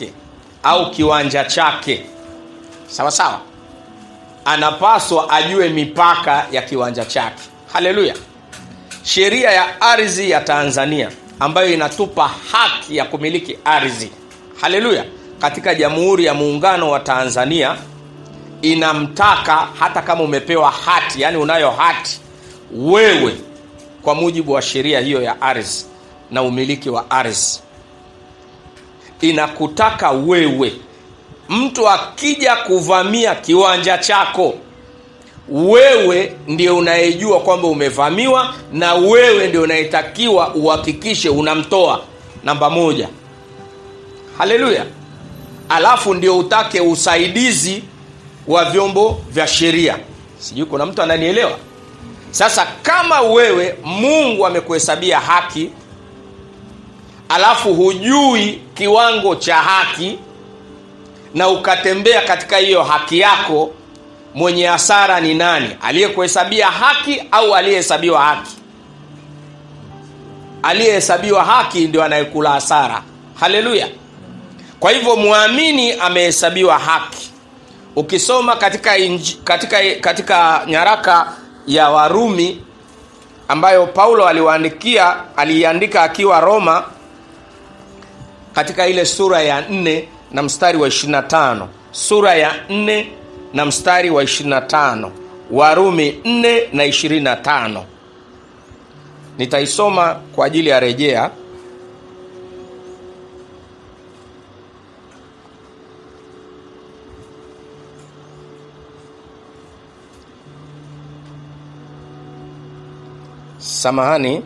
chake au kiwanja chake. Sawa sawa. Anapaswa ajue mipaka ya kiwanja chake. Haleluya. Sheria ya ardhi ya tanzania ambayo inatupa haki ya kumiliki ardhi. Haleluya. Katika jamhuri ya muungano wa tanzania inamtaka hata kama umepewa hati yani unayo hati wewe kwa mujibu wa sheria hiyo ya ardhi na umiliki wa ardhi inakutaka wewe. Mtu akija kuvamia kiwanja chako wewe ndio unayejua kwamba umevamiwa na wewe ndio unayetakiwa uhakikishe unamtoa. Namba moja. Haleluya. Alafu ndio utake usaidizi wa vyombo vya sheria. Sijui kuna mtu ananielewa? Sasa kama wewe mungu amekuhesabia haki alafu hujui kiwango cha haki na ukatembea katika hiyo haki yako mwenye hasara ni nani? Aliyekuhesabia haki au aliyehesabiwa haki? Aliyehesabiwa haki ndio anayekula hasara. Haleluya! Kwa hivyo mwamini amehesabiwa haki. Ukisoma katika, inji, katika, katika nyaraka ya warumi ambayo paulo aliwaandikia aliiandika akiwa roma katika ile sura ya 4 na mstari wa 25 sura ya 4 na mstari wa 25 warumi 4 na 25 nitaisoma kwa ajili ya rejea. Samahani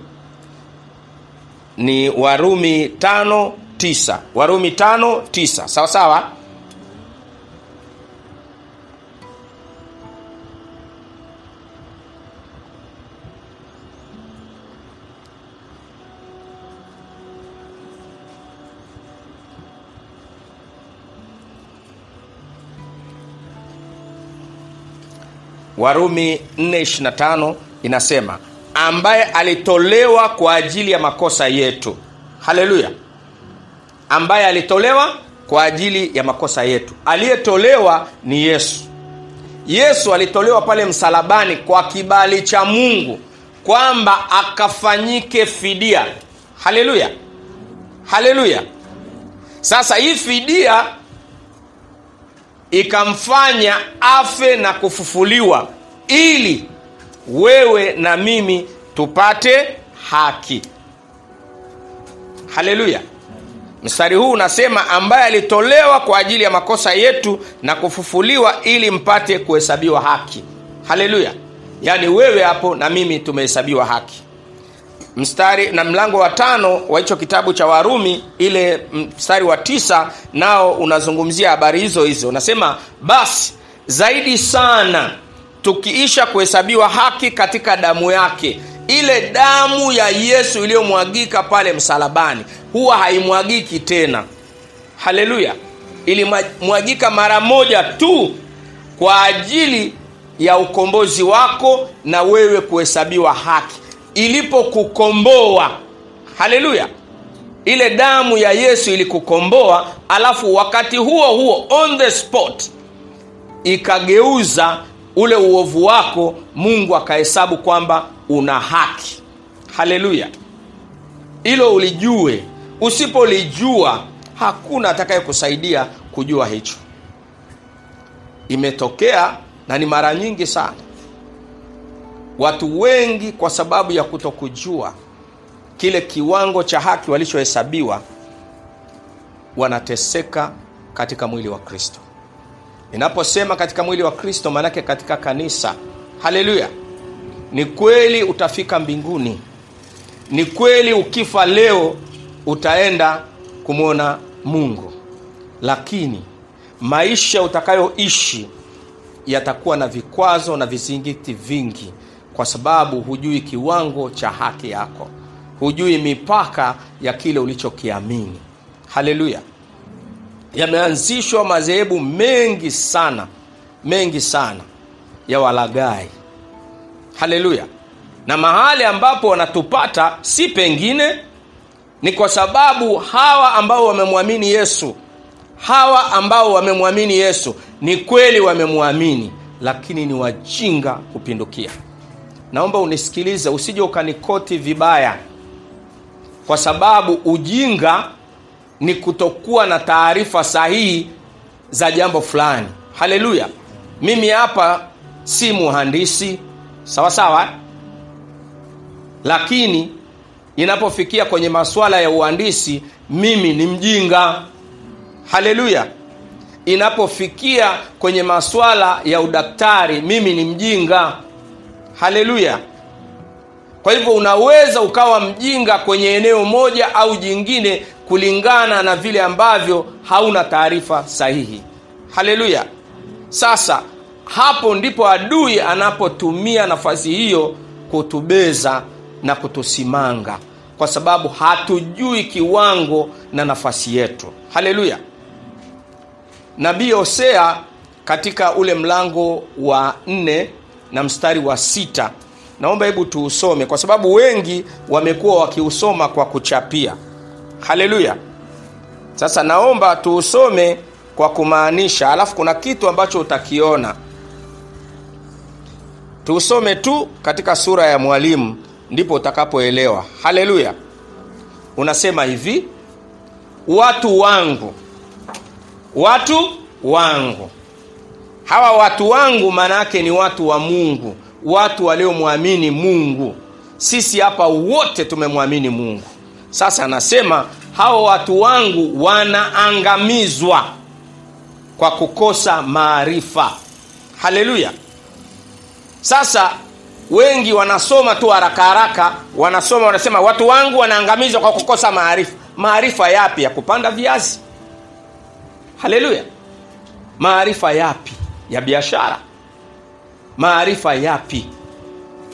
ni warumi tano tisa. Warumi tano tisa. Sawa sawa? Warumi 425 inasema ambaye alitolewa kwa ajili ya makosa yetu. Haleluya ambaye alitolewa kwa ajili ya makosa yetu. Aliyetolewa ni yesu. Yesu alitolewa pale msalabani kwa kibali cha mungu kwamba akafanyike fidia. Haleluya. Haleluya. Sasa hii fidia ikamfanya afe na kufufuliwa ili wewe na mimi tupate haki. Haleluya mstari huu unasema ambaye alitolewa kwa ajili ya makosa yetu na kufufuliwa ili mpate kuhesabiwa haki. Haleluya. Yaani wewe hapo na mimi tumehesabiwa haki. Mstari na mlango wa tano wa hicho kitabu cha warumi ile mstari wa tisa nao unazungumzia habari hizo hizo. Unasema basi zaidi sana tukiisha kuhesabiwa haki katika damu yake ile damu ya yesu iliyomwagika pale msalabani huwa haimwagiki tena. Haleluya. Ilimwagika mara moja tu kwa ajili ya ukombozi wako na wewe kuhesabiwa haki. Ilipokukomboa. Haleluya. Ile damu ya yesu ilikukomboa alafu wakati huo huo on the spot ikageuza ule uovu wako mungu akahesabu kwamba una haki. Haleluya. Hilo ulijue usipolijua hakuna atakayekusaidia kujua hicho. Imetokea na ni mara nyingi sana. Watu wengi kwa sababu ya kutokujua kile kiwango cha haki walichohesabiwa wanateseka katika mwili wa kristo ninaposema katika mwili wa kristo maanake katika kanisa. Haleluya. Ni kweli utafika mbinguni. Ni kweli ukifa leo utaenda kumwona mungu. Lakini maisha utakayoishi yatakuwa na vikwazo na vizingiti vingi kwa sababu hujui kiwango cha haki yako. Hujui mipaka ya kile ulichokiamini. Haleluya yameanzishwa madhehebu mengi sana mengi sana ya walagai haleluya. Na mahali ambapo wanatupata si pengine ni kwa sababu hawa ambao wamemwamini yesu hawa ambao wamemwamini yesu ni kweli wamemwamini lakini ni wajinga kupindukia. Naomba unisikilize usije ukanikoti vibaya kwa sababu ujinga ni kutokuwa na taarifa sahihi za jambo fulani. Haleluya. Mimi hapa si muhandisi. Sawa sawa. Lakini inapofikia kwenye masuala ya uhandisi mimi ni mjinga. Haleluya. Inapofikia kwenye masuala ya udaktari mimi ni mjinga. Haleluya. Kwa hivyo unaweza ukawa mjinga kwenye eneo moja au jingine kulingana na vile ambavyo hauna taarifa sahihi. Haleluya. Sasa hapo ndipo adui anapotumia nafasi hiyo kutubeza na kutusimanga kwa sababu hatujui kiwango na nafasi yetu. Haleluya. Nabii hosea katika ule mlango wa nne na mstari wa sita naomba hebu tuusome kwa sababu wengi wamekuwa wakiusoma kwa kuchapia haleluya sasa naomba tuusome kwa kumaanisha alafu kuna kitu ambacho utakiona. Tuusome tu katika sura ya mwalimu ndipo utakapoelewa. Haleluya unasema hivi watu wangu watu wangu. Hawa watu wangu maana yake ni watu wa mungu watu waliomwamini mungu. Sisi hapa wote tumemwamini mungu sasa anasema hawa watu wangu wanaangamizwa kwa kukosa maarifa. Haleluya. Sasa wengi wanasoma tu haraka haraka wanasoma wanasema watu wangu wanaangamizwa kwa kukosa maarifa. Maarifa yapi? Ya kupanda viazi. Haleluya. Maarifa yapi? Ya biashara. Maarifa yapi?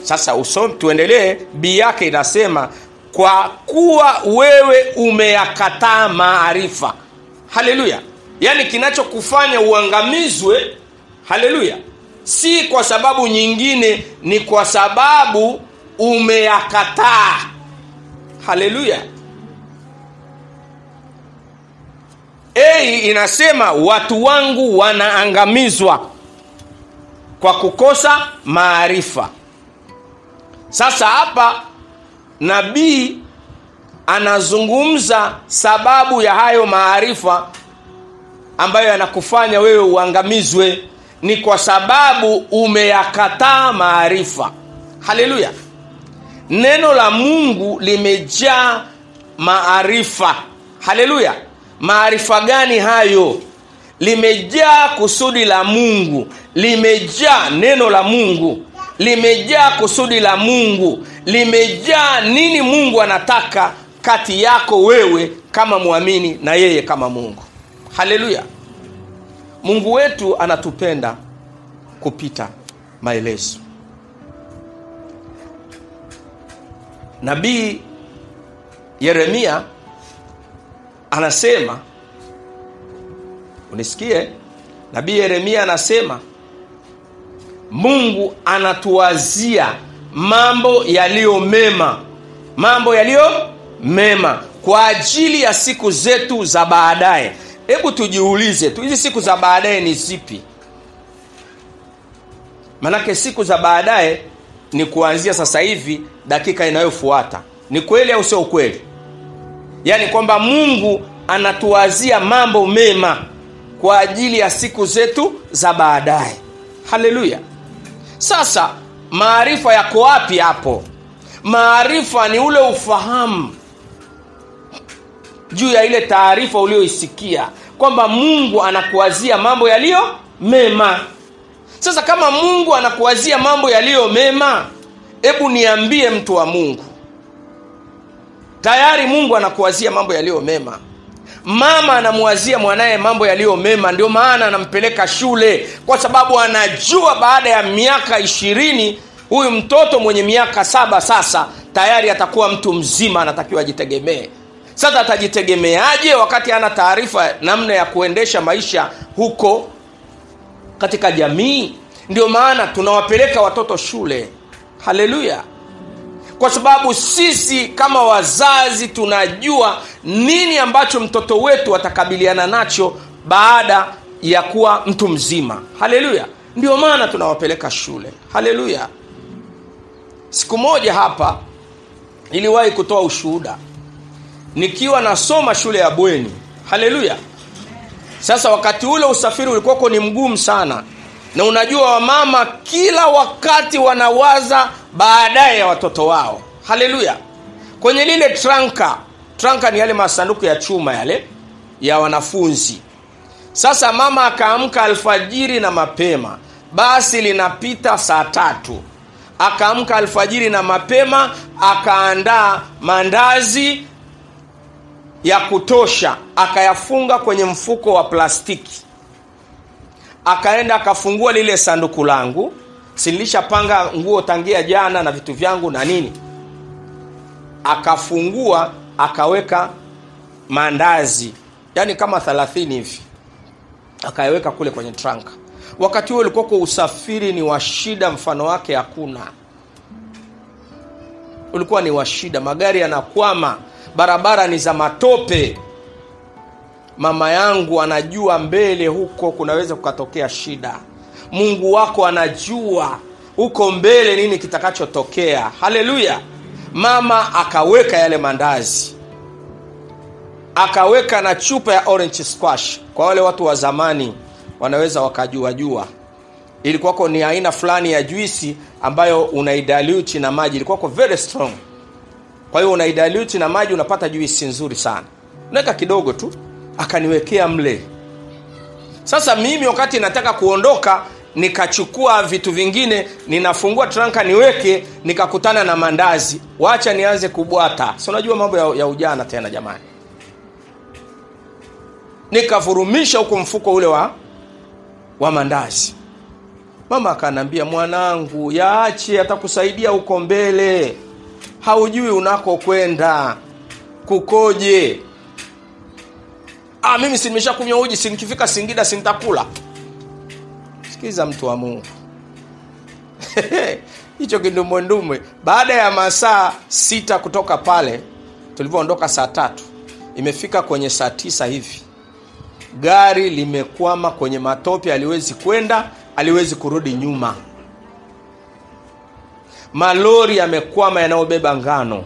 Sasa usom tuendelee. Bii yake inasema kwa kuwa wewe umeyakataa maarifa. Haleluya. Yaani kinachokufanya uangamizwe haleluya si kwa sababu nyingine ni kwa sababu umeyakataa. Haleluya. Ei inasema watu wangu wanaangamizwa kwa kukosa maarifa. Sasa hapa nabii anazungumza sababu ya hayo maarifa ambayo yanakufanya wewe uangamizwe. Ni kwa sababu umeyakataa maarifa. Haleluya. Neno la mungu limejaa maarifa. Haleluya. Maarifa gani hayo? Limejaa kusudi la mungu. Limejaa neno la mungu. Limejaa kusudi la mungu limejaa nini mungu anataka kati yako wewe kama mwamini na yeye kama mungu. Haleluya. Mungu wetu anatupenda kupita maelezo. Nabii yeremia anasema unisikie? Nabii yeremia anasema mungu anatuwazia mambo yaliyo mema. Mambo yaliyo mema kwa ajili ya siku zetu za baadaye. Hebu tujiulize tu hizi siku za baadaye ni zipi? Manake siku za baadaye ni kuanzia sasa hivi dakika inayofuata. Ni kweli au sio ukweli? Yaani kwamba mungu anatuwazia mambo mema kwa ajili ya siku zetu za baadaye. Haleluya. Sasa maarifa yako wapi hapo? Maarifa ni ule ufahamu juu ya ile taarifa ulioisikia kwamba mungu anakuwazia mambo yaliyo mema. Sasa kama mungu anakuwazia mambo yaliyo mema hebu niambie mtu wa mungu tayari mungu anakuwazia mambo yaliyo mema mama anamwazia mwanaye mambo yaliyo mema ndio maana anampeleka shule kwa sababu anajua baada ya miaka ishirini huyu mtoto mwenye miaka saba sasa tayari atakuwa mtu mzima anatakiwa ajitegemee. Sasa atajitegemeaje wakati ana taarifa namna ya kuendesha maisha huko katika jamii? Ndio maana tunawapeleka watoto shule. Haleluya kwa sababu sisi kama wazazi tunajua nini ambacho mtoto wetu atakabiliana nacho baada ya kuwa mtu mzima. Haleluya. Ndio maana tunawapeleka shule. Haleluya. Siku moja hapa niliwahi kutoa ushuhuda. Nikiwa nasoma shule ya bweni. Haleluya. Sasa wakati ule usafiri ulikuwako ni mgumu sana na unajua wamama kila wakati wanawaza baadaye ya watoto wao. Haleluya. Kwenye lile tranka tranka ni yale masanduku ya chuma yale ya wanafunzi. Sasa mama akaamka alfajiri na mapema basi linapita saa tatu. Akaamka alfajiri na mapema akaandaa mandazi ya kutosha akayafunga kwenye mfuko wa plastiki akaenda akafungua lile sanduku langu silishapanga nguo tangia jana na vitu vyangu na nini. Akafungua akaweka mandazi yani kama 30 hivi. Akayaweka kule kwenye tranka wakati huo ulikuwako usafiri ni wa shida mfano wake hakuna. Ulikuwa ni wa shida magari yanakwama barabara ni za matope mama yangu anajua mbele huko kunaweza kukatokea shida. Mungu wako anajua huko mbele nini kitakachotokea. Haleluya! Mama akaweka yale mandazi. Akaweka na chupa ya orange squash. Kwa wale watu wa zamani wanaweza wakajuajua, ilikuwako ni aina fulani ya juisi ambayo unaidaluti na maji. Ilikuwako very strong. Kwa hiyo unaidaluti na maji unapata juisi nzuri sana. Unaweka kidogo tu akaniwekea mle. Sasa mimi wakati nataka kuondoka nikachukua vitu vingine ninafungua tranka niweke nikakutana na mandazi. Wacha nianze kubwata. Si unajua mambo ya, ya ujana tena jamani? Nikavurumisha huko mfuko ule wa wa mandazi. Mama akanaambia mwanangu yaache atakusaidia huko mbele. Haujui unakokwenda. Kukoje ah, mimi si nimeshakunywa uji si nikifika singida sintakula. Sikiza mtu wa mungu. Hicho kindumbwendumbwe baada ya masaa sita kutoka pale tulivyoondoka saa tatu imefika kwenye saa tisa hivi. Gari limekwama kwenye matope aliwezi kwenda aliwezi kurudi nyuma. Malori yamekwama yanayobeba ngano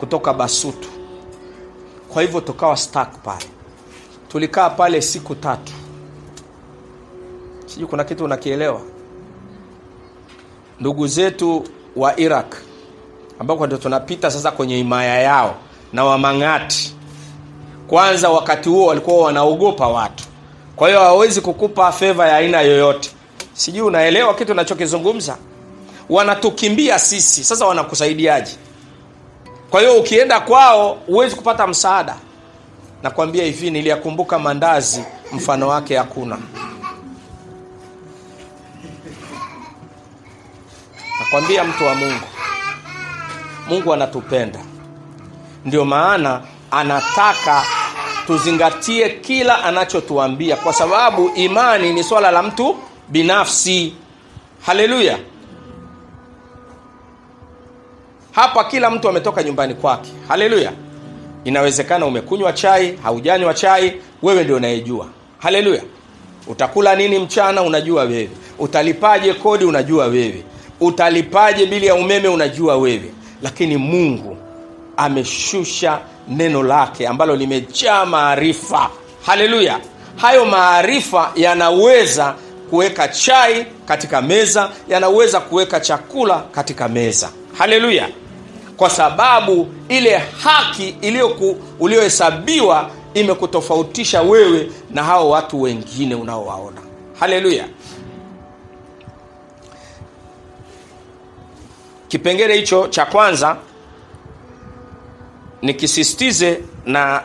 kutoka basutu kwa hivyo tukawa stak pale. Tulikaa pale siku tatu. Sijui kuna kitu unakielewa. Ndugu zetu wa iraq ambako ndio tunapita sasa kwenye himaya yao na wamang'ati kwanza wakati huo walikuwa wanaogopa watu. Kwa hiyo hawawezi kukupa feva ya aina yoyote. Sijui unaelewa kitu nachokizungumza wanatukimbia sisi. Sasa wanakusaidiaje kwa hiyo ukienda kwao huwezi kupata msaada. Nakwambia hivi niliyakumbuka mandazi mfano wake hakuna. Nakwambia mtu wa mungu mungu anatupenda. Ndio maana anataka tuzingatie kila anachotuambia kwa sababu imani ni swala la mtu binafsi. Haleluya hapa kila mtu ametoka nyumbani kwake. Haleluya. Inawezekana umekunywa chai haujanywa chai wewe ndio unayejua. Haleluya. Utakula nini mchana unajua wewe. Utalipaje kodi unajua wewe. Utalipaje bili ya umeme unajua wewe. Lakini mungu ameshusha neno lake ambalo limejaa maarifa. Haleluya. Hayo maarifa yanaweza kuweka chai katika meza yanaweza kuweka chakula katika meza. Haleluya kwa sababu ile haki uliohesabiwa imekutofautisha wewe na hao watu wengine unaowaona. Haleluya. Kipengele hicho cha kwanza nikisistize na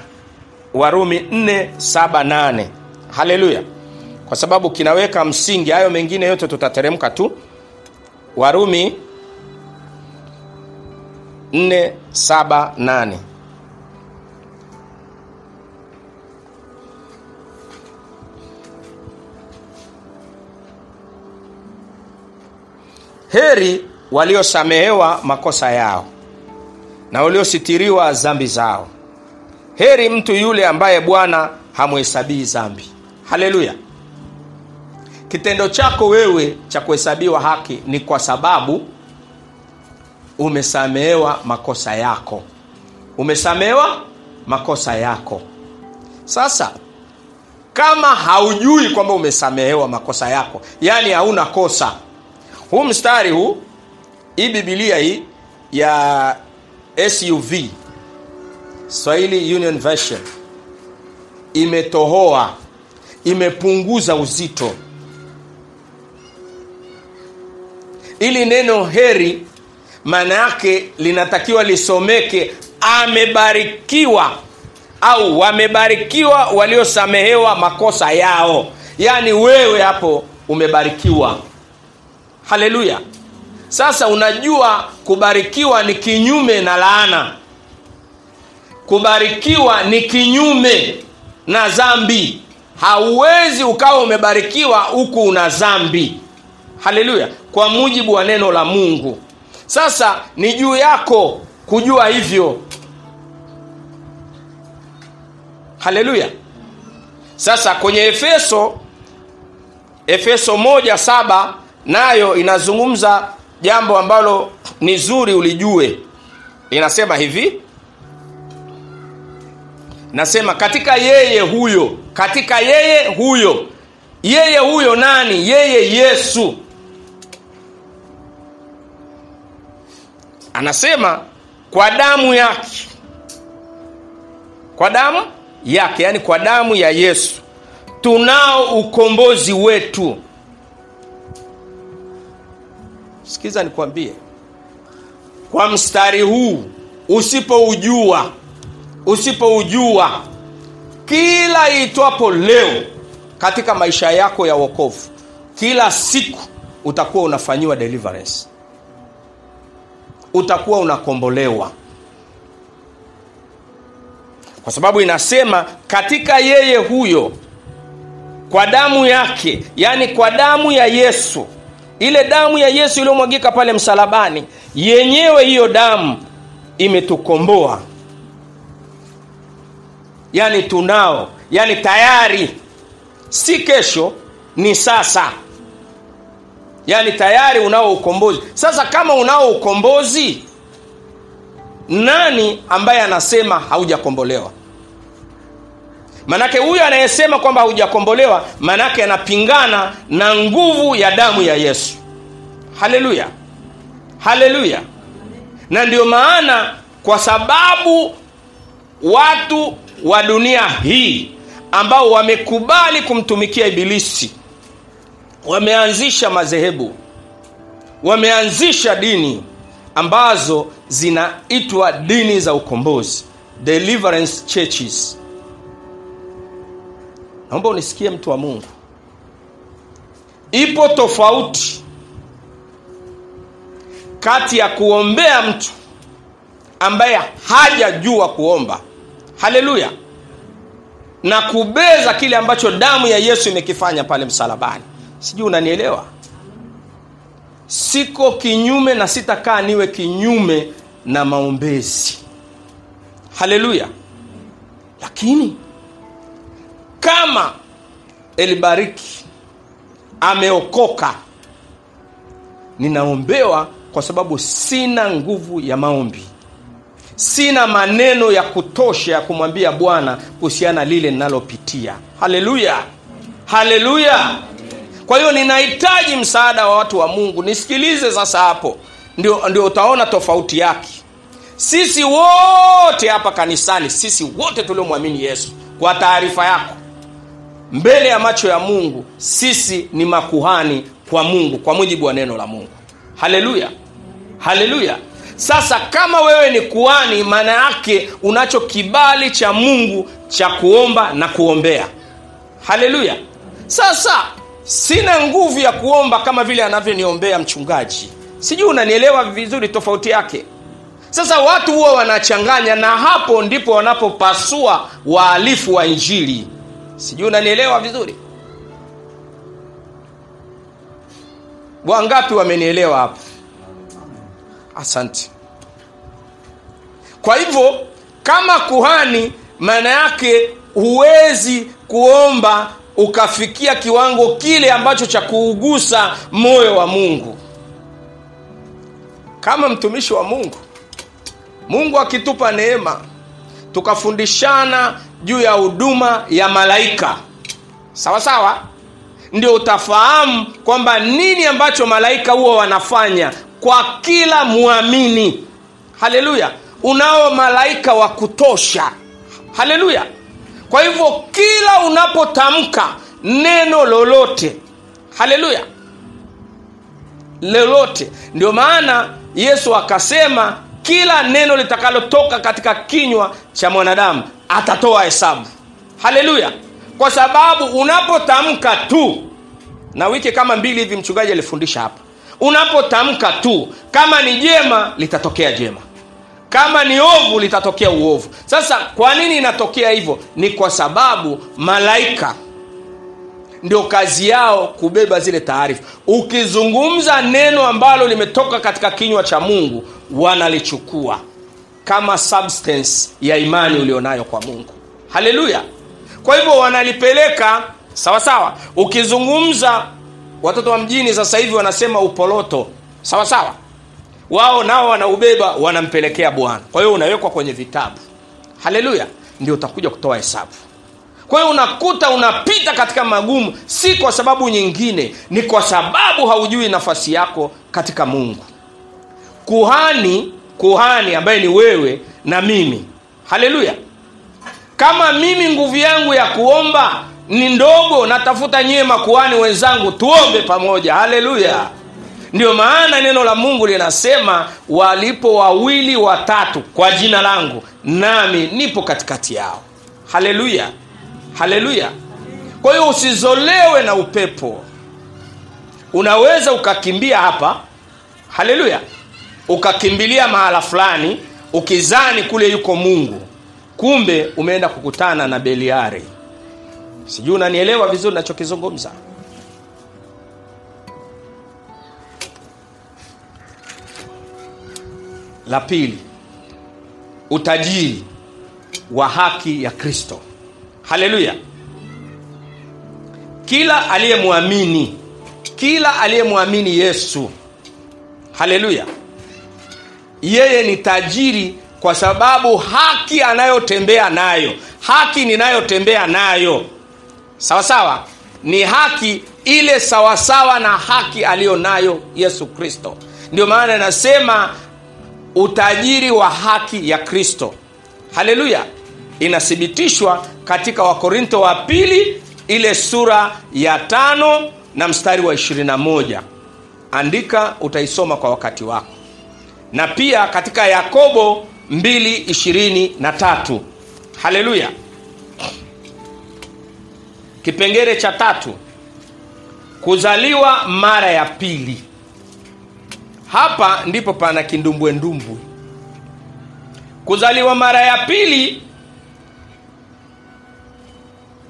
warumi 478 haleluya. Kwa sababu kinaweka msingi hayo mengine yote tutateremka tu. Warumi 478 heri waliosamehewa makosa yao na waliositiriwa dhambi zao. Heri mtu yule ambaye bwana hamhesabii dhambi. Haleluya. Kitendo chako wewe cha kuhesabiwa haki ni kwa sababu umesamehewa makosa yako. Umesamehewa makosa yako. Sasa kama haujui kwamba umesamehewa makosa yako yaani hauna kosa. Huu mstari huu hii bibilia hii ya suv swahili union version imetohoa imepunguza uzito. Ili neno heri maana yake linatakiwa lisomeke amebarikiwa au wamebarikiwa waliosamehewa makosa yao. Yaani wewe hapo umebarikiwa. Haleluya. Sasa unajua kubarikiwa ni kinyume na laana. Kubarikiwa ni kinyume na dhambi hauwezi ukawa umebarikiwa huku una dhambi haleluya. Kwa mujibu wa neno la mungu sasa ni juu yako kujua hivyo. Haleluya. Sasa kwenye efeso efeso moja saba nayo inazungumza jambo ambalo ni zuri ulijue. Inasema hivi. Nasema katika yeye huyo katika yeye huyo yeye huyo nani? Yeye yesu anasema kwa damu yake. Kwa damu yake yaani kwa damu ya yesu. Tunao ukombozi wetu. Sikiza nikwambie. Kwa mstari huu usipoujua usipoujua kila itwapo leo katika maisha yako ya wokovu kila siku utakuwa unafanyiwa deliverance utakuwa unakombolewa. Kwa sababu inasema katika yeye huyo kwa damu yake yaani kwa damu ya yesu ile damu ya yesu iliyomwagika pale msalabani yenyewe hiyo damu imetukomboa. Yaani tunao yaani tayari. Si kesho ni sasa yaani tayari unao ukombozi. Sasa kama unao ukombozi nani ambaye anasema haujakombolewa? Manake huyo anayesema kwamba haujakombolewa manake anapingana na nguvu ya damu ya yesu. Haleluya. Haleluya. Na ndio maana kwa sababu watu wa dunia hii ambao wamekubali kumtumikia ibilisi wameanzisha madhehebu wameanzisha dini ambazo zinaitwa dini za ukombozi deliverance churches. Naomba unisikie mtu wa mungu. Ipo tofauti kati ya kuombea mtu ambaye hajajua kuomba. Haleluya! Na kubeza kile ambacho damu ya yesu imekifanya pale msalabani sijui unanielewa? Siko kinyume na sitakaa niwe kinyume na maombezi. Haleluya. Lakini kama elibariki ameokoka ninaombewa kwa sababu sina nguvu ya maombi. Sina maneno ya kutosha ya kumwambia bwana kuhusiana lile ninalopitia. Haleluya. Haleluya kwa hiyo ninahitaji msaada wa watu wa mungu. Nisikilize sasa hapo. Ndio, ndio utaona tofauti yake. Sisi wote hapa kanisani sisi wote tuliomwamini yesu kwa taarifa yako mbele ya macho ya mungu sisi ni makuhani kwa mungu kwa mujibu wa neno la mungu. Haleluya. Haleluya. Sasa kama wewe ni kuhani maana yake unacho kibali cha mungu cha kuomba na kuombea. Haleluya. Sasa sina nguvu ya kuomba kama vile anavyoniombea mchungaji. Sijui unanielewa vizuri tofauti yake. Sasa watu huwa wanachanganya na hapo ndipo wanapopasua waalifu wa injili. Sijui unanielewa vizuri? Wangapi wamenielewa hapo? Asante. Kwa hivyo kama kuhani maana yake huwezi kuomba ukafikia kiwango kile ambacho cha kuugusa moyo wa mungu. Kama mtumishi wa mungu mungu akitupa neema tukafundishana juu ya huduma ya malaika. Sawa sawa? Ndio utafahamu kwamba nini ambacho malaika huwa wanafanya kwa kila mwamini haleluya! Unao malaika wa kutosha. Haleluya kwa hivyo kila unapotamka neno lolote haleluya lolote ndio maana yesu akasema kila neno litakalotoka katika kinywa cha mwanadamu atatoa hesabu. Haleluya. Kwa sababu unapotamka tu na wiki kama mbili hivi mchungaji alifundisha hapa unapotamka tu kama ni jema litatokea jema kama ni ovu litatokea uovu. Sasa kwa nini inatokea hivyo? Ni kwa sababu malaika ndio kazi yao kubeba zile taarifa. Ukizungumza neno ambalo limetoka katika kinywa cha mungu wanalichukua kama substance ya imani ulionayo kwa mungu. Haleluya! Kwa hivyo wanalipeleka sawa sawa. Ukizungumza watoto wa mjini sasa hivi wanasema upoloto sawa sawa wao nao wanaubeba wanampelekea bwana. Kwa hiyo unawekwa kwenye vitabu. Haleluya. Ndio utakuja kutoa hesabu. Kwa hiyo unakuta unapita katika magumu si kwa sababu nyingine ni kwa sababu haujui nafasi yako katika mungu. Kuhani kuhani ambaye ni wewe na mimi. Haleluya. Kama mimi nguvu yangu ya kuomba ni ndogo natafuta nyie makuhani wenzangu tuombe pamoja. Haleluya ndio maana neno la mungu linasema walipo wawili watatu kwa jina langu nami nipo katikati yao. Haleluya. Haleluya. Kwa hiyo usizolewe na upepo. Unaweza ukakimbia hapa. Haleluya. Ukakimbilia mahala fulani ukizani kule yuko mungu. Kumbe umeenda kukutana na beliari. Sijui unanielewa vizuri nachokizungumza la pili utajiri wa haki ya kristo. Haleluya. Kila aliyemwamini kila aliyemwamini yesu. Haleluya. Yeye ni tajiri kwa sababu haki anayotembea nayo haki ninayotembea nayo. Sawa sawa ni haki ile sawasawa na haki aliyo nayo yesu kristo. Ndio maana inasema utajiri wa haki ya kristo. Haleluya. Inathibitishwa katika wakorintho wa pili ile sura ya tano na mstari wa 21 andika utaisoma kwa wakati wako. Na pia katika yakobo 223 haleluya. Kipengele cha tatu. Kuzaliwa mara ya pili hapa ndipo pana kindumbwendumbwe. Kuzaliwa mara ya pili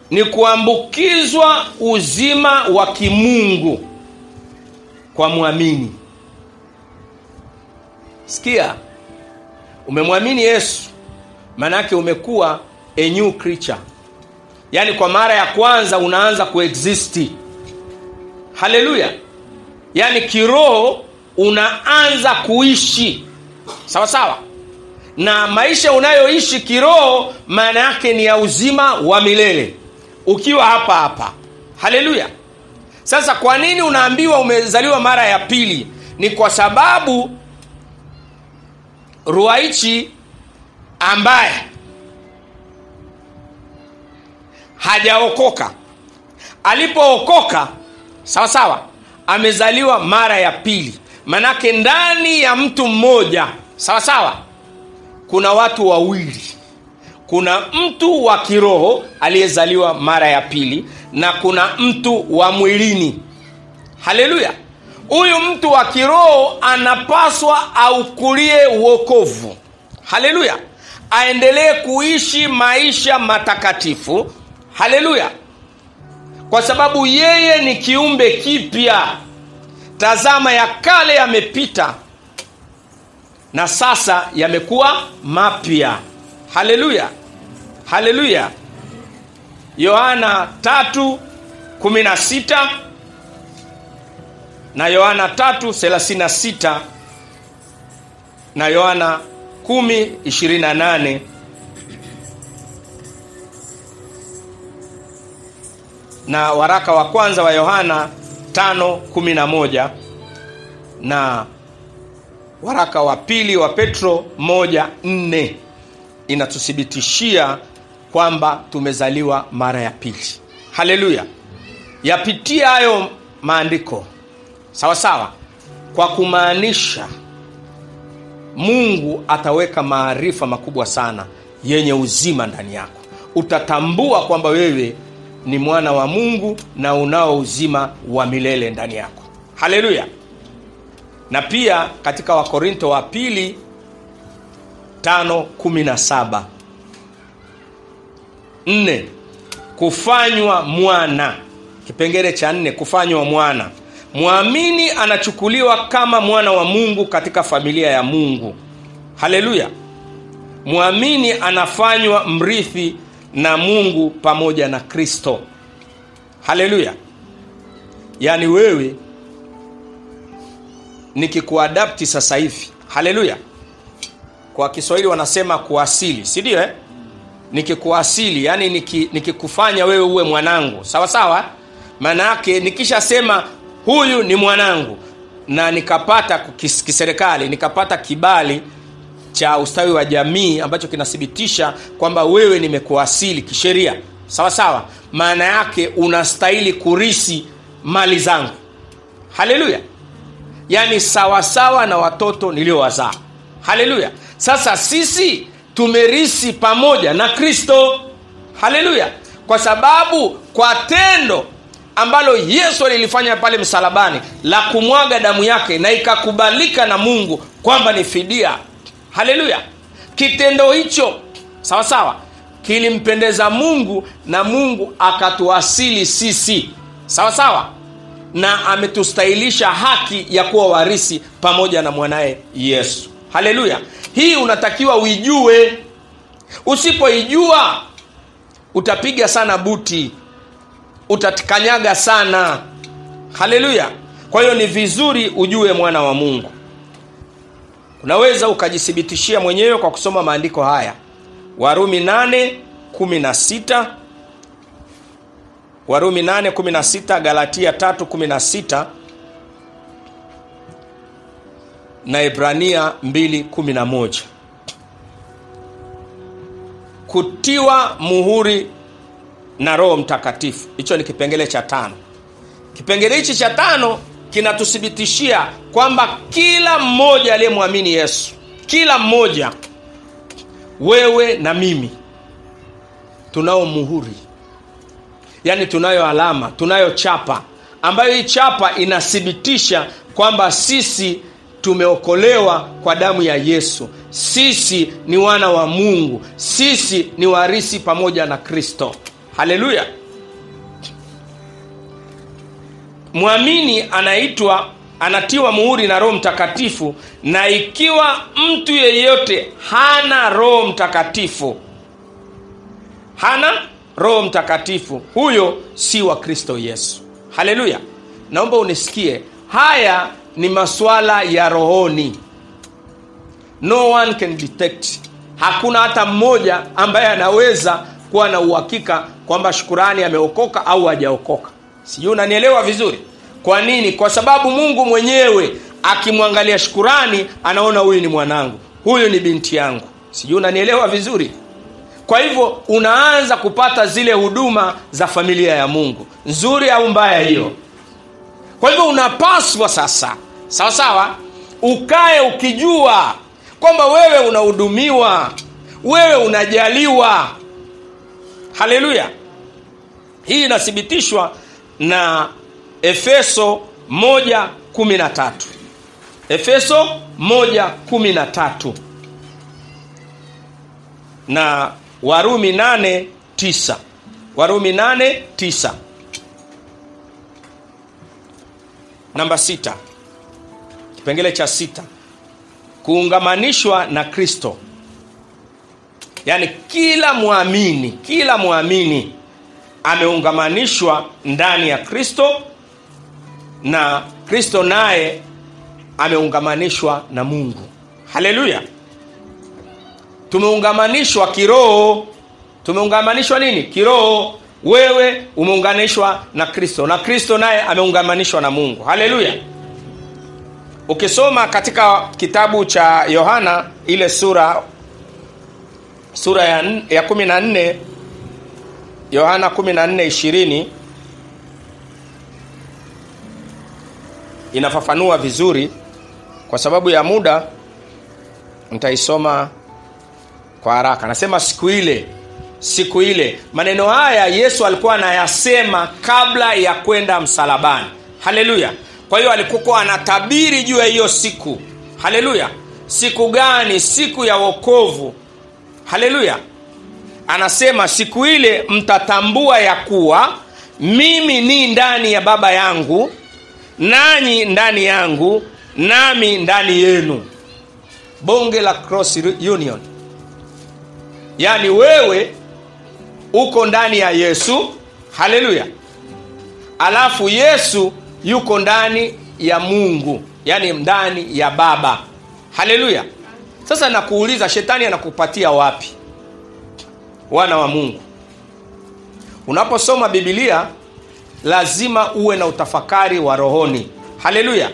ni kuambukizwa uzima wa kimungu kwa mwamini. Sikia umemwamini yesu maanaake umekuwa a new creature. Yaani kwa mara ya kwanza unaanza kuexisti. Haleluya! Yaani kiroho unaanza kuishi. Sawa sawa? Na maisha unayoishi kiroho maana yake ni ya uzima wa milele. Ukiwa hapa hapa. Haleluya. Sasa kwa nini unaambiwa umezaliwa mara ya pili? Ni kwa sababu ruaichi ambaye hajaokoka. Alipookoka sawa sawa amezaliwa mara ya pili manake ndani ya mtu mmoja sawa sawa kuna watu wawili. Kuna mtu wa kiroho aliyezaliwa mara ya pili na kuna mtu wa mwilini. Haleluya! Huyu mtu wa kiroho anapaswa aukulie uokovu haleluya! Aendelee kuishi maisha matakatifu. Haleluya! Kwa sababu yeye ni kiumbe kipya tazama ya kale yamepita na sasa yamekuwa mapya. Haleluya! Haleluya! Yohana 3:16 na yohana 3:36 na yohana 10:28 na waraka wa kwanza wa yohana 5:11 na waraka wa pili wa petro 1:4 inatuthibitishia kwamba tumezaliwa mara ya pili. Haleluya. Yapitia hayo maandiko sawa sawa kwa kumaanisha mungu ataweka maarifa makubwa sana yenye uzima ndani yako. Utatambua kwamba wewe ni mwana wa mungu na unao uzima wa milele ndani yako. Haleluya. Na pia katika wakorinto wa pili 5:17 nne kufanywa mwana. Kipengele cha nne kufanywa mwana. Mwamini anachukuliwa kama mwana wa mungu katika familia ya mungu. Haleluya. Mwamini anafanywa mrithi na mungu pamoja na kristo. Haleluya. Yaani wewe nikikuadapti sasa hivi. Haleluya. Kwa kiswahili wanasema kuasili si ndio eh? nikikuasili yani niki, nikikufanya wewe uwe mwanangu. Sawa sawa? Maana yake nikishasema huyu ni mwanangu na nikapata kiserikali nikapata kibali cha ustawi wa jamii ambacho kinathibitisha kwamba wewe nimekuasili kisheria. Sawa sawa maana yake unastahili kurisi mali zangu. Haleluya. Yaani sawasawa na watoto niliowazaa. Haleluya. Sasa sisi tumerisi pamoja na kristo. Haleluya. Kwa sababu kwa tendo ambalo yesu alilifanya pale msalabani la kumwaga damu yake na ikakubalika na mungu kwamba ni fidia haleluya. Kitendo hicho sawa sawa kilimpendeza mungu na mungu akatuasili sisi sawa sawa na ametustahilisha haki ya kuwa warisi pamoja na mwanaye yesu. Haleluya. Hii unatakiwa uijue. Usipoijua utapiga sana buti utatikanyaga sana. Haleluya. Kwa hiyo ni vizuri ujue mwana wa mungu unaweza ukajithibitishia mwenyewe kwa kusoma maandiko haya. Warumi 8:16 warumi 8:16 galatia 3:16 na ibrania 2:11 kutiwa muhuri na roho mtakatifu. Hicho ni kipengele cha tano. Kipengele hichi cha tano kinatuthibitishia kwamba kila mmoja aliyemwamini yesu kila mmoja wewe na mimi tunao muhuri. Yaani tunayo alama tunayo chapa ambayo hii chapa inathibitisha kwamba sisi tumeokolewa kwa damu ya yesu. Sisi ni wana wa mungu. Sisi ni warisi pamoja na kristo. Haleluya mwamini anaitwa anatiwa muhuri na roho mtakatifu na ikiwa mtu yeyote hana roho mtakatifu hana roho mtakatifu huyo si wa kristo yesu. Haleluya! Naomba unisikie haya ni masuala ya rohoni. No one can detect. Hakuna hata mmoja ambaye anaweza kuwa na uhakika kwamba shukurani ameokoka au hajaokoka sijui unanielewa vizuri? Kwa nini? Kwa sababu mungu mwenyewe akimwangalia shukurani anaona huyu ni mwanangu. Huyu ni binti yangu. Sijui unanielewa vizuri? Kwa hivyo unaanza kupata zile huduma za familia ya mungu. Nzuri au mbaya hiyo? Kwa hivyo unapaswa sasa sawa sawa ukae ukijua kwamba wewe unahudumiwa wewe unajaliwa. Haleluya! Hii inathibitishwa na efeso 113 efeso 113 na warumi 89 warumi 89 namba 6 kipengele cha sita. Kuungamanishwa na kristo. Yaani kila mwamini kila mwamini ameungamanishwa ndani ya kristo na kristo naye ameungamanishwa na mungu. Haleluya! Tumeungamanishwa kiroho. Tumeungamanishwa nini? Kiroho. Wewe umeunganishwa na kristo na kristo naye ameungamanishwa na mungu. Haleluya! Ukisoma katika kitabu cha yohana ile sura sura ya, ya kumi na nne yohana kumi na nne ishirini. Inafafanua vizuri kwa sababu ya muda nitaisoma kwa haraka. Nasema siku ile siku ile. Maneno haya yesu alikuwa anayasema kabla ya kwenda msalabani. Haleluya! Kwa hiyo alikuwa anatabiri juu ya hiyo siku. Haleluya! Siku gani? Siku ya wokovu. Haleluya anasema siku ile mtatambua ya kuwa mimi ni ndani ya baba yangu nanyi ndani yangu nami ndani yenu. Bonge la cross union. Yaani wewe uko ndani ya yesu. Haleluya. Alafu yesu yuko ndani ya mungu yaani ndani ya baba. Haleluya. Sasa nakuuliza shetani anakupatia wapi wana wa mungu. Unaposoma bibilia lazima uwe na utafakari wa rohoni. Haleluya.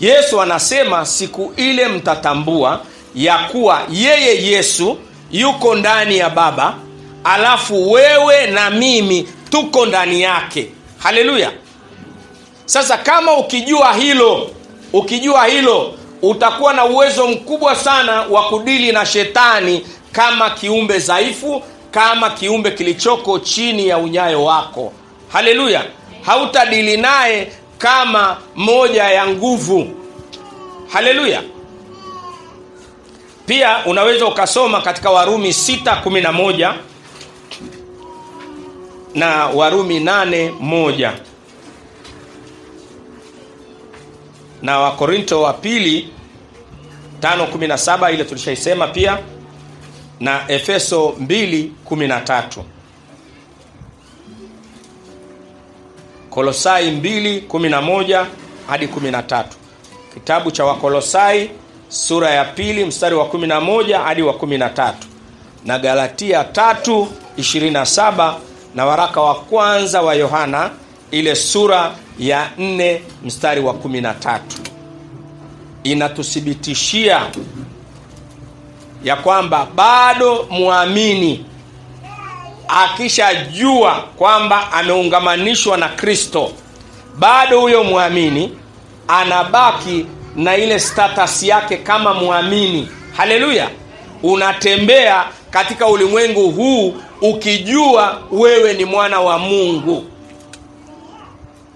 Yesu anasema siku ile mtatambua ya kuwa yeye yesu yuko ndani ya baba alafu wewe na mimi tuko ndani yake. Haleluya. Sasa kama ukijua hilo ukijua hilo utakuwa na uwezo mkubwa sana wa kudili na shetani kama kiumbe dhaifu kama kiumbe kilichoko chini ya unyayo wako. Haleluya! Hautadili naye kama moja ya nguvu. Haleluya! Pia unaweza ukasoma katika warumi 611 na warumi 81 na wakorinto wa pili 517 ile tulishaisema pia na efeso 213 kolosai 211 hadi 13 kitabu cha wakolosai sura ya pili mstari wa 11 hadi wa 13 na galatia 3 27 na waraka wa kwanza wa yohana ile sura ya 4 mstari wa 13 inatuthibitishia ya kwamba bado mwamini akishajua kwamba ameungamanishwa na kristo bado huyo mwamini anabaki na ile status yake kama mwamini haleluya! Unatembea katika ulimwengu huu ukijua wewe ni mwana wa mungu.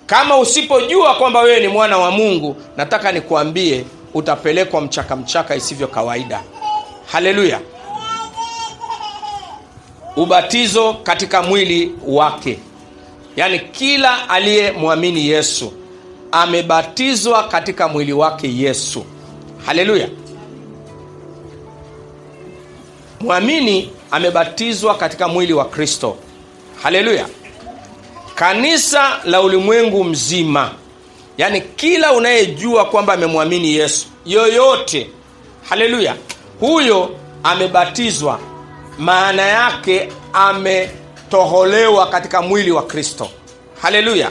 Kama usipojua kwamba wewe ni mwana wa mungu nataka nikuambie utapelekwa mchaka mchaka isivyo kawaida haleluya ubatizo katika mwili wake. Yaani kila aliyemwamini yesu amebatizwa katika mwili wake yesu. Haleluya mwamini amebatizwa katika mwili wa kristo. Haleluya kanisa la ulimwengu mzima. Yaani kila unayejua kwamba amemwamini yesu yoyote. Haleluya huyo amebatizwa maana yake ametoholewa katika mwili wa kristo. Haleluya.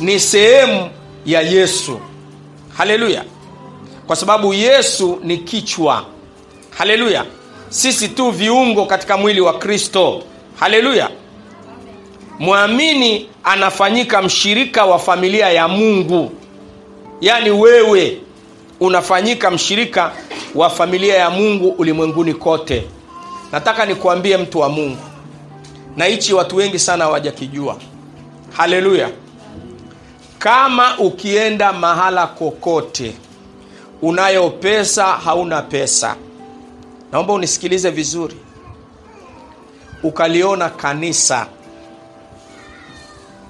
Ni sehemu ya yesu. Haleluya. Kwa sababu yesu ni kichwa. Haleluya. Sisi tu viungo katika mwili wa kristo. Haleluya. Mwamini anafanyika mshirika wa familia ya mungu. Yaani wewe unafanyika mshirika wa familia ya mungu ulimwenguni kote. Nataka nikuambie mtu wa mungu na hichi watu wengi sana hawajakijua. Haleluya. Kama ukienda mahala kokote unayo pesa hauna pesa. Naomba unisikilize vizuri. Ukaliona kanisa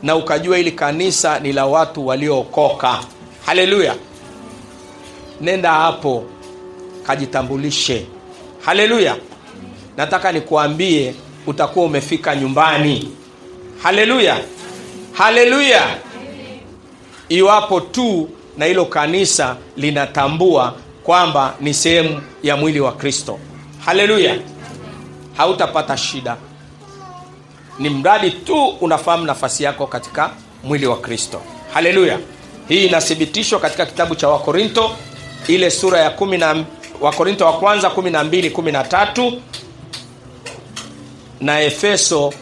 na ukajua hili kanisa ni la watu waliookoka. Haleluya nenda hapo kajitambulishe. Haleluya. Nataka nikuambie utakuwa umefika nyumbani. Haleluya. Haleluya. Iwapo tu na hilo kanisa linatambua kwamba ni sehemu ya mwili wa kristo. Haleluya. Hautapata shida. Ni mradi tu unafahamu nafasi yako katika mwili wa kristo. Haleluya. Hii inathibitishwa katika kitabu cha wakorinto ile sura ya kumi na wakorinto wa kwanza 12 13 na efeso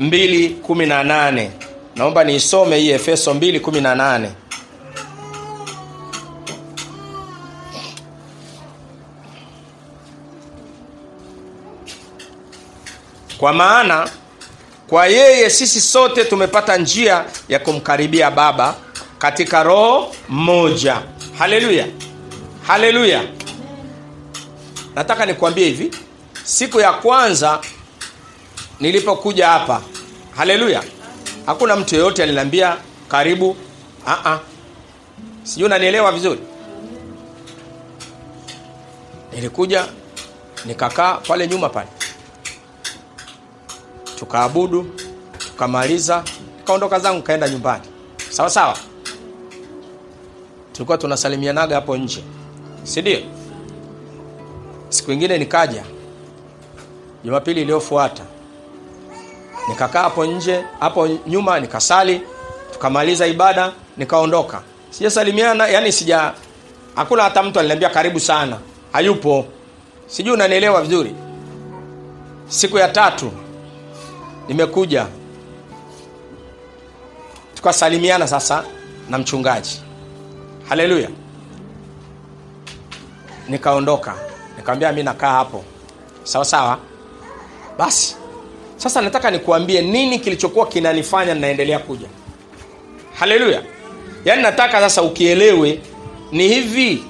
218 naomba niisome hii efeso 218 kwa maana kwa yeye sisi sote tumepata njia ya kumkaribia baba katika roho moja haleluya haleluya nataka nikuambie hivi. Siku ya kwanza nilipokuja hapa. Haleluya hakuna mtu yeyote aliniambia karibu. Uh-uh. sijui unanielewa vizuri? Nilikuja nikakaa pale nyuma pale. Tukaabudu tukamaliza nikaondoka zangu kaenda nyumbani. Sawa sawa tulikuwa tunasalimianaga hapo nje. Si ndio? Siku ingine nikaja jumapili iliyofuata nikakaa hapo nje hapo nyuma nikasali tukamaliza ibada nikaondoka. Sijasalimiana yani sija hakuna hata mtu aliniambia karibu sana. Hayupo. Sijui unanielewa vizuri. Siku ya tatu nimekuja. Tukasalimiana sasa na mchungaji haleluya nikaondoka. Nikamwambia mi nakaa hapo. Sawa sawa. Basi. Sasa nataka nikuambie nini kilichokuwa kinanifanya ninaendelea kuja. Haleluya yaani nataka sasa ukielewe ni hivi.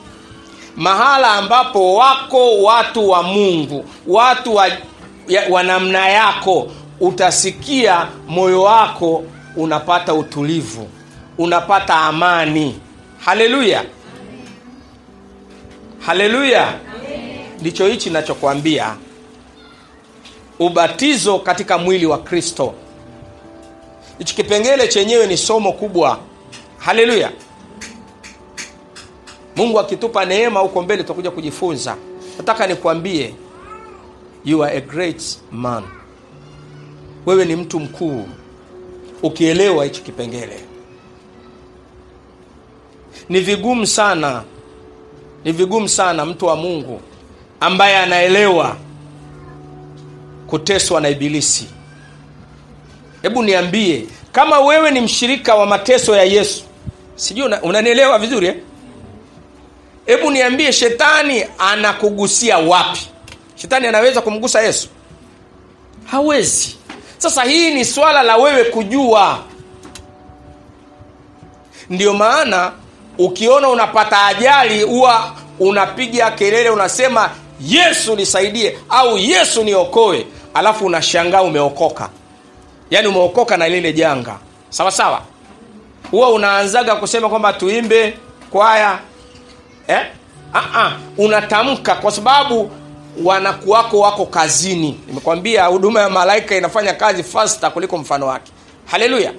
Mahala ambapo wako watu wa mungu watu wa, ya, wa namna yako utasikia moyo wako unapata utulivu unapata amani haleluya. Haleluya. Ndicho hichi nachokwambia ubatizo katika mwili wa kristo. Hichi kipengele chenyewe ni somo kubwa. Haleluya. Mungu akitupa neema huko mbele tutakuja kujifunza. Nataka nikwambie you are a great man. Wewe ni mtu mkuu. Ukielewa hichi kipengele ni vigumu sana. Ni vigumu sana mtu wa mungu ambaye anaelewa kuteswa na ibilisi. Hebu niambie kama wewe ni mshirika wa mateso ya yesu sijui una, unanielewa vizuri eh? niambie shetani anakugusia wapi? Shetani anaweza kumgusa yesu? Hawezi. Sasa hii ni swala la wewe kujua. Ndio maana ukiona unapata ajali huwa unapiga kelele unasema yesu nisaidie au yesu niokoe. Alafu unashangaa umeokoka. Yaani umeokoka na lile janga. Sawa sawa? Huwa unaanzaga kusema kwamba tuimbe kwaya eh? uh-uh. unatamka kwa sababu wanakuwako wako kazini. Nimekwambia huduma ya malaika inafanya kazi fasta kuliko mfano wake. Haleluya!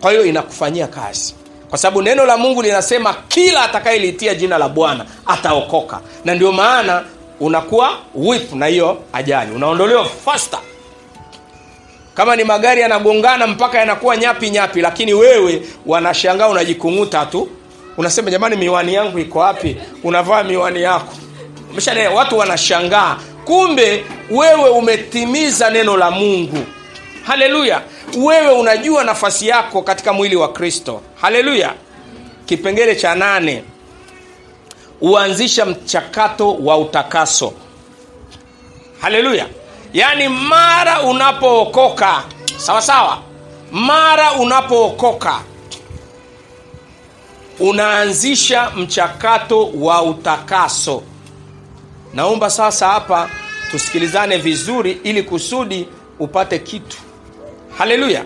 Kwa hiyo inakufanyia kazi kwa sababu neno la mungu linasema kila atakayeliitia jina la bwana ataokoka. Na ndio maana unakuwa wip na hiyo ajali. Unaondolewa fasta kama ni magari yanagongana mpaka yanakuwa nyapi nyapi lakini wewe wanashangaa unajikung'uta tu. Unasema jamani miwani yangu iko wapi? Unavaa miwani yako. Umeshaelewa? Watu wanashangaa. Kumbe wewe umetimiza neno la mungu. Haleluya wewe unajua nafasi yako katika mwili wa kristo. Haleluya. Kipengele cha nane. Huanzisha mchakato wa utakaso. Haleluya. Yaani mara unapookoka sawa sawa mara unapookoka unaanzisha mchakato wa utakaso. Naomba sasa hapa tusikilizane vizuri ili kusudi upate kitu haleluya.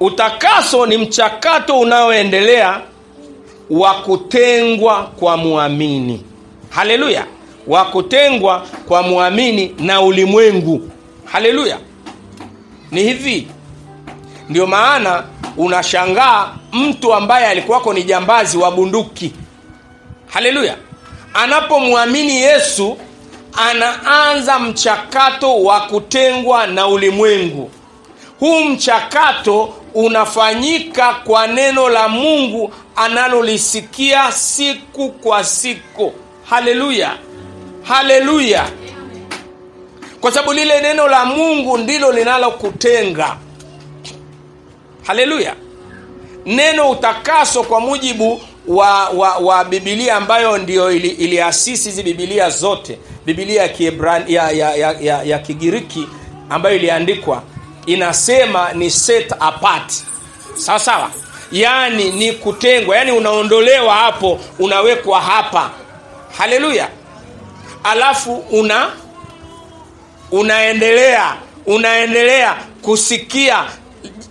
Utakaso ni mchakato unaoendelea wa kutengwa kwa mwamini haleluya. Wa kutengwa kwa mwamini na ulimwengu. Haleluya. Ni hivi. Ndio maana unashangaa mtu ambaye alikuwako ni jambazi wa bunduki. Haleluya. Anapomwamini yesu anaanza mchakato wa kutengwa na ulimwengu. Huu mchakato unafanyika kwa neno la mungu analolisikia siku kwa siku. Haleluya! Haleluya! Kwa sababu lile neno la mungu ndilo linalokutenga. Haleluya! Neno utakaso kwa mujibu wa, wa, wa bibilia ambayo ndio ili, hizi bibilia zote bibilia ya, ya, ya, ya, ya, ya kigiriki ambayo iliandikwa inasema ni set apart. Sawa sawa? Yaani ni kutengwa yaani unaondolewa hapo unawekwa hapa. Haleluya! Alafu una unaendelea unaendelea kusikia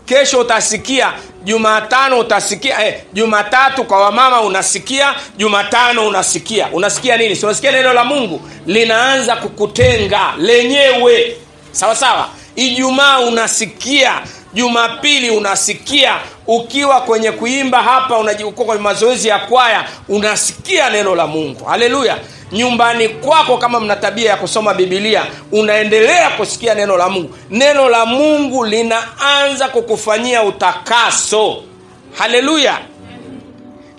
kesho utasikia jumatano utasikia eh, jumatatu kwa wamama unasikia jumatano unasikia. Unasikia nini? Si unasikia neno la mungu? Linaanza kukutenga lenyewe. Sawa sawa? Ijumaa unasikia jumapili unasikia ukiwa kwenye kuimba hapa unajiuko kwenye mazoezi ya kwaya unasikia neno la mungu. Haleluya nyumbani kwako kama mna tabia ya kusoma bibilia unaendelea kusikia neno la mungu. Neno la mungu linaanza kukufanyia utakaso. Haleluya!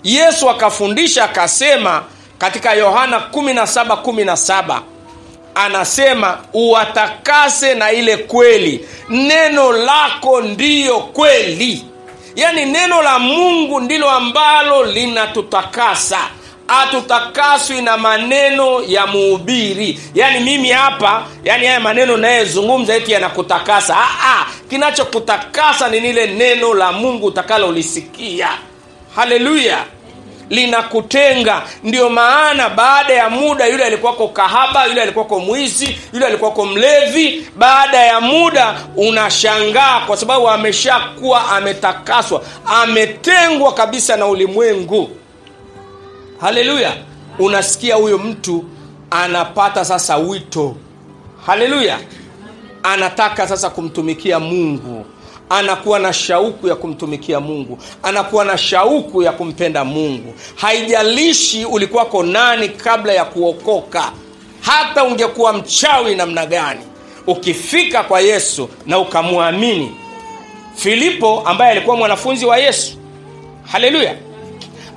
Yesu akafundisha akasema katika yohana 17:17 anasema uwatakase na ile kweli. Neno lako ndiyo kweli. Yaani neno la mungu ndilo ambalo linatutakasa hatutakaswi na maneno ya muhubiri. Yaani mimi hapa yani haya maneno nayezungumza eti yanakutakasa. Kinachokutakasa ni lile neno la mungu utakalolisikia. Haleluya. Linakutenga. Ndio maana baada ya muda yule alikuwako kahaba yule alikuwako mwizi yule alikuwako mlevi baada ya muda unashangaa kwa sababu ameshakuwa ametakaswa ametengwa kabisa na ulimwengu haleluya unasikia huyo mtu anapata sasa wito. Haleluya anataka sasa kumtumikia mungu. Anakuwa na shauku ya kumtumikia mungu. Anakuwa na shauku ya kumpenda mungu. Haijalishi ulikuwako nani kabla ya kuokoka. Hata ungekuwa mchawi namna gani. Ukifika kwa yesu na ukamwamini. Filipo ambaye alikuwa mwanafunzi wa yesu. Haleluya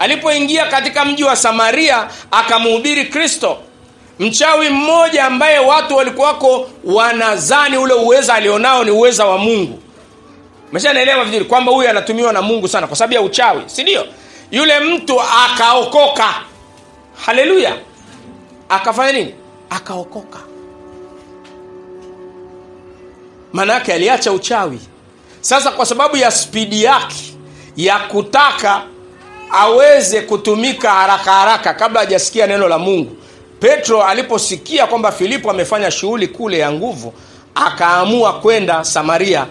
alipoingia katika mji wa samaria akamhubiri kristo. Mchawi mmoja ambaye watu walikuwako wanazani ule uweza alionao ni uweza wa mungu. Meshanaelewa vizuri kwamba huyu anatumiwa na mungu sana kwa sababu ya uchawi si ndio? Yule mtu akaokoka. Haleluya! Akafanya nini? Akaokoka. Maana yake aliacha uchawi. Sasa kwa sababu ya spidi yake ya kutaka aweze kutumika haraka haraka kabla hajasikia neno la mungu. Petro aliposikia kwamba filipo amefanya shughuli kule ya nguvu akaamua kwenda samaria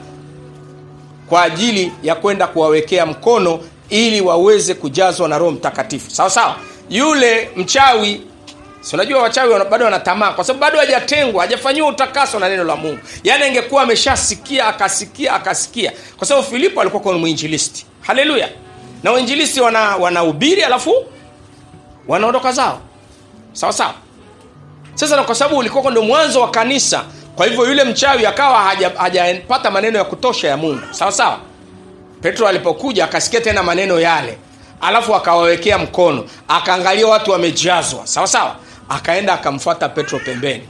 kwa ajili ya kwenda kuwawekea mkono ili waweze kujazwa na roho mtakatifu. Sawa sawa? Yule mchawi si unajua wachawi bado wanatamaa kwa sababu bado hajatengwa hajafanyiwa utakaso na neno la mungu. Yaani angekuwa ameshasikia akasikia akasikia. Kwa sababu filipo alikuwa kwa mwinjilisti. Haleluya na wainjilisti wana wanahubiri alafu wanaondoka zao. Sawa sawa. Sasa na kwa sababu ulikuwa ndo mwanzo wa kanisa kwa hivyo yule mchawi akawa haja- hajapata maneno ya kutosha ya mungu. Sawa sawa. Petro alipokuja akasikia tena maneno yale alafu akawawekea mkono akaangalia watu wamejazwa. Sawa sawa. Akaenda akamfuata petro pembeni.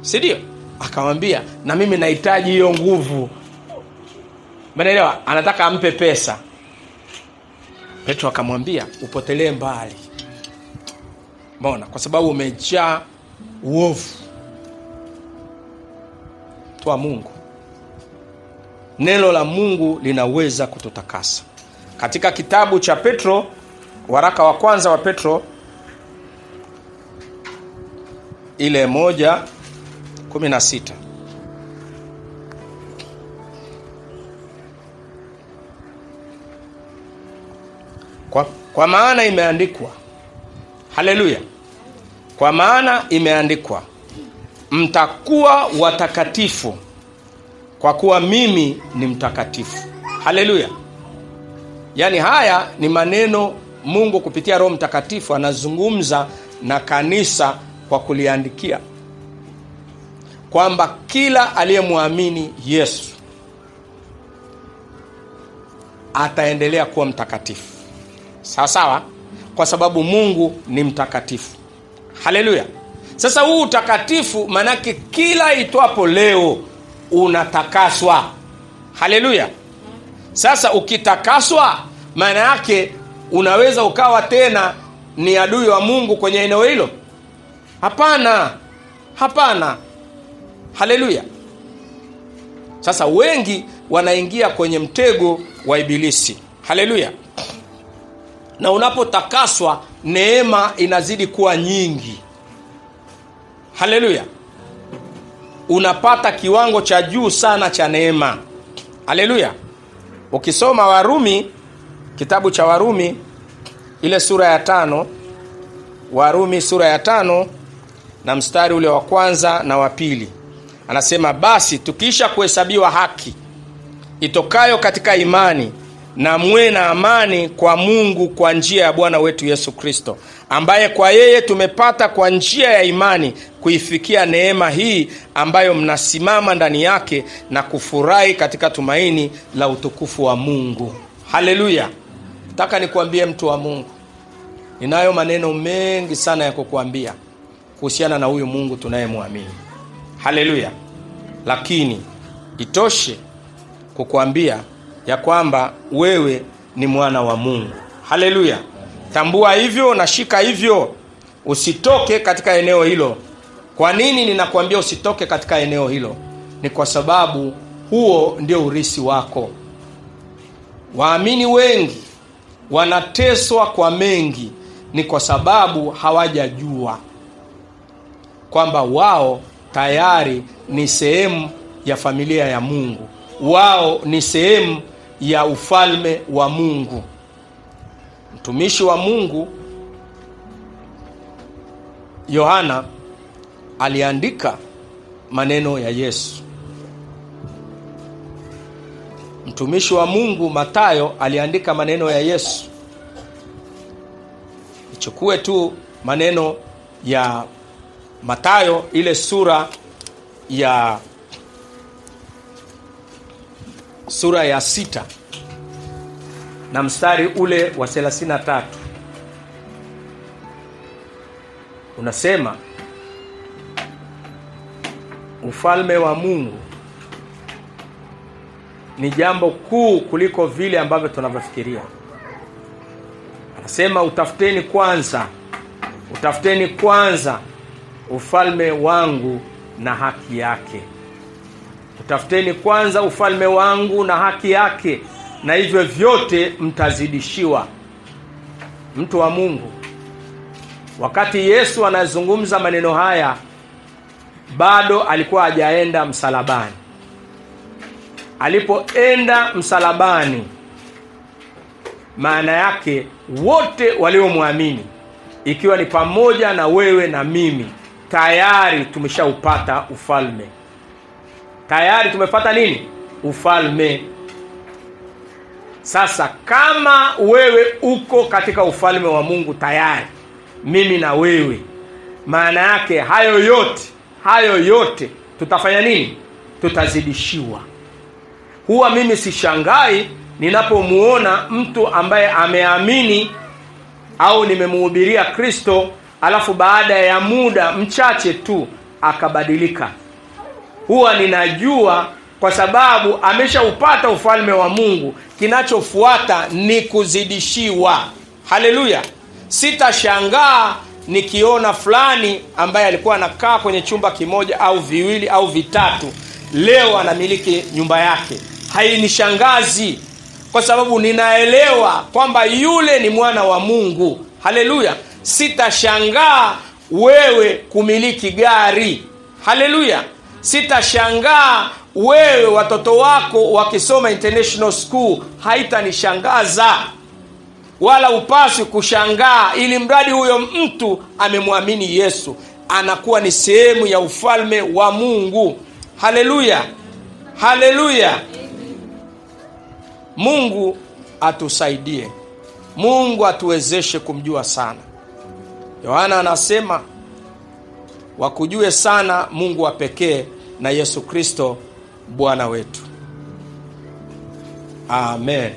Sindio akamwambia na mimi nahitaji hiyo nguvu. Mnaelewa anataka ampe pesa petro akamwambia upotelee mbali. Mbona kwa sababu umejaa uovu. Twa mungu. Neno la mungu linaweza kututakasa. Katika kitabu cha petro waraka wa kwanza wa petro ile moja kumi na sita kwa, kwa maana imeandikwa haleluya. Kwa maana imeandikwa mtakuwa watakatifu kwa kuwa mimi ni mtakatifu. Haleluya. Yaani haya ni maneno mungu kupitia roho mtakatifu anazungumza na kanisa kwa kuliandikia. Kwamba kila aliyemwamini yesu ataendelea kuwa mtakatifu sawa sawa. Kwa sababu mungu ni mtakatifu. Haleluya. Sasa huu utakatifu maanake kila itwapo leo unatakaswa. Haleluya. Sasa ukitakaswa maana yake unaweza ukawa tena ni adui wa mungu kwenye eneo hilo. Hapana. Hapana. Haleluya. Sasa wengi wanaingia kwenye mtego wa ibilisi. Haleluya na unapotakaswa neema inazidi kuwa nyingi. Haleluya. Unapata kiwango cha juu sana cha neema. Haleluya. Ukisoma warumi kitabu cha warumi ile sura ya tano. Warumi sura ya tano na mstari ule wa kwanza na wa pili. Anasema basi tukiisha kuhesabiwa haki itokayo katika imani na muwe na amani kwa mungu kwa njia ya bwana wetu yesu kristo ambaye kwa yeye tumepata kwa njia ya imani kuifikia neema hii ambayo mnasimama ndani yake na kufurahi katika tumaini la utukufu wa mungu. Haleluya! Nataka nikuambie mtu wa mungu ninayo maneno mengi sana ya kukuambia kuhusiana na huyu mungu tunayemwamini. Haleluya! Lakini itoshe kukuambia ya kwamba wewe ni mwana wa mungu. Haleluya. Tambua hivyo na shika hivyo. Usitoke katika eneo hilo. Kwa nini ninakuambia usitoke katika eneo hilo? Ni kwa sababu huo ndio urisi wako. Waamini wengi wanateswa kwa mengi. Ni kwa sababu hawajajua kwamba wao tayari ni sehemu ya familia ya mungu wao ni sehemu ya ufalme wa mungu. Mtumishi wa mungu yohana aliandika maneno ya yesu. Mtumishi wa mungu matayo aliandika maneno ya yesu. Ichukue tu maneno ya matayo ile sura ya sura ya sita na mstari ule wa 33 unasema ufalme wa mungu ni jambo kuu kuliko vile ambavyo tunavyofikiria. Anasema utafuteni kwanza utafuteni kwanza ufalme wangu na haki yake utafuteni kwanza ufalme wangu na haki yake na hivyo vyote mtazidishiwa. Mtu wa mungu wakati yesu anazungumza maneno haya bado alikuwa hajaenda msalabani. Alipoenda msalabani maana yake wote waliomwamini ikiwa ni pamoja na wewe na mimi tayari tumeshaupata ufalme tayari tumepata nini? Ufalme. Sasa kama wewe uko katika ufalme wa mungu tayari mimi na wewe maana yake hayo yote hayo yote tutafanya nini? Tutazidishiwa. Huwa mimi sishangai ninapomuona mtu ambaye ameamini au nimemuhubiria kristo alafu baada ya muda mchache tu akabadilika huwa ninajua kwa sababu ameshaupata ufalme wa mungu. Kinachofuata ni kuzidishiwa. Haleluya. Sitashangaa nikiona fulani ambaye alikuwa anakaa kwenye chumba kimoja au viwili au vitatu leo anamiliki nyumba yake. Hainishangazi kwa sababu ninaelewa kwamba yule ni mwana wa mungu. Haleluya. Sitashangaa wewe kumiliki gari. Haleluya sitashangaa wewe watoto wako wakisoma international school haitanishangaza. Wala upaswi kushangaa ili mradi huyo mtu amemwamini yesu. Anakuwa ni sehemu ya ufalme wa mungu. Haleluya! Haleluya! Mungu atusaidie. Mungu atuwezeshe kumjua sana. Yohana anasema wakujue sana mungu wa pekee na yesu kristo bwana wetu. Amen